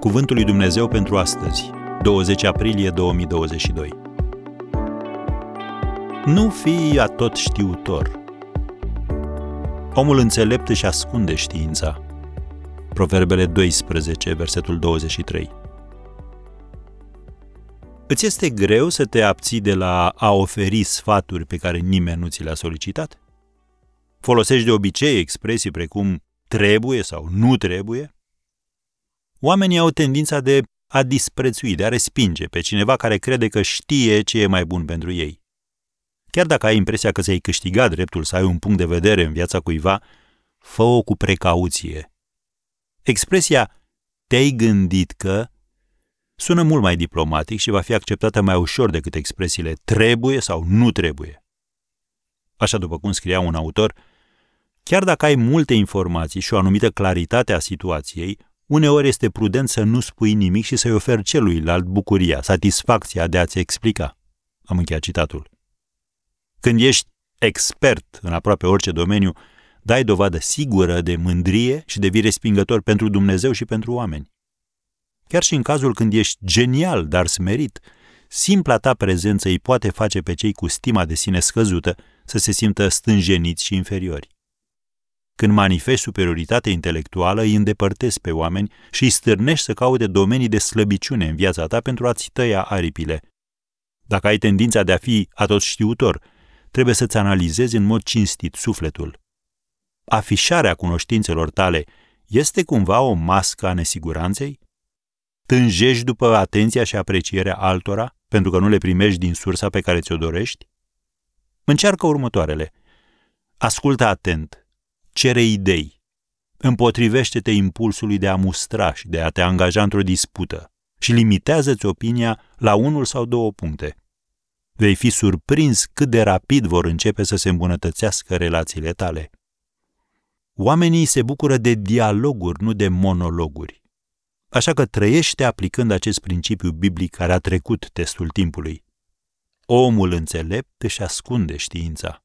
Cuvântul lui Dumnezeu pentru astăzi, 20 aprilie 2022. Nu fii atot știutor. Omul înțelept își ascunde știința. Proverbele 12, versetul 23. Îți este greu să te abții de la a oferi sfaturi pe care nimeni nu ți le-a solicitat? Folosești de obicei expresii precum trebuie sau nu trebuie? Oamenii au tendința de a disprețui, de a respinge pe cineva care crede că știe ce e mai bun pentru ei. Chiar dacă ai impresia că ți-ai câștigat dreptul să ai un punct de vedere în viața cuiva, fă-o cu precauție. Expresia te-ai gândit că sună mult mai diplomatic și va fi acceptată mai ușor decât expresiile trebuie sau nu trebuie. Așa după cum scria un autor, chiar dacă ai multe informații și o anumită claritate a situației, uneori este prudent să nu spui nimic și să-i oferi celuilalt bucuria, satisfacția de a-ți explica. Am încheiat citatul. Când ești expert în aproape orice domeniu, dai dovadă sigură de mândrie și devii respingător pentru Dumnezeu și pentru oameni. Chiar și în cazul când ești genial, dar smerit, simpla ta prezență îi poate face pe cei cu stima de sine scăzută să se simtă stânjeniți și inferiori. Când manifesti superioritate intelectuală, îi îndepărtezi pe oameni și îi stârnești să caute domenii de slăbiciune în viața ta pentru a-ți tăia aripile. Dacă ai tendința de a fi atot știutor, trebuie să-ți analizezi în mod cinstit sufletul. Afișarea cunoștințelor tale este cumva o mască a nesiguranței? Tânjești după atenția și aprecierea altora pentru că nu le primești din sursa pe care ți-o dorești? Încearcă următoarele. Ascultă atent, cere idei, împotrivește-te impulsului de a mustra și de a te angaja într-o dispută și limitează-ți opinia la unul sau două puncte. Vei fi surprins cât de rapid vor începe să se îmbunătățească relațiile tale. Oamenii se bucură de dialoguri, nu de monologuri. Așa că trăiește aplicând acest principiu biblic care a trecut testul timpului. Omul înțelept își ascunde știința.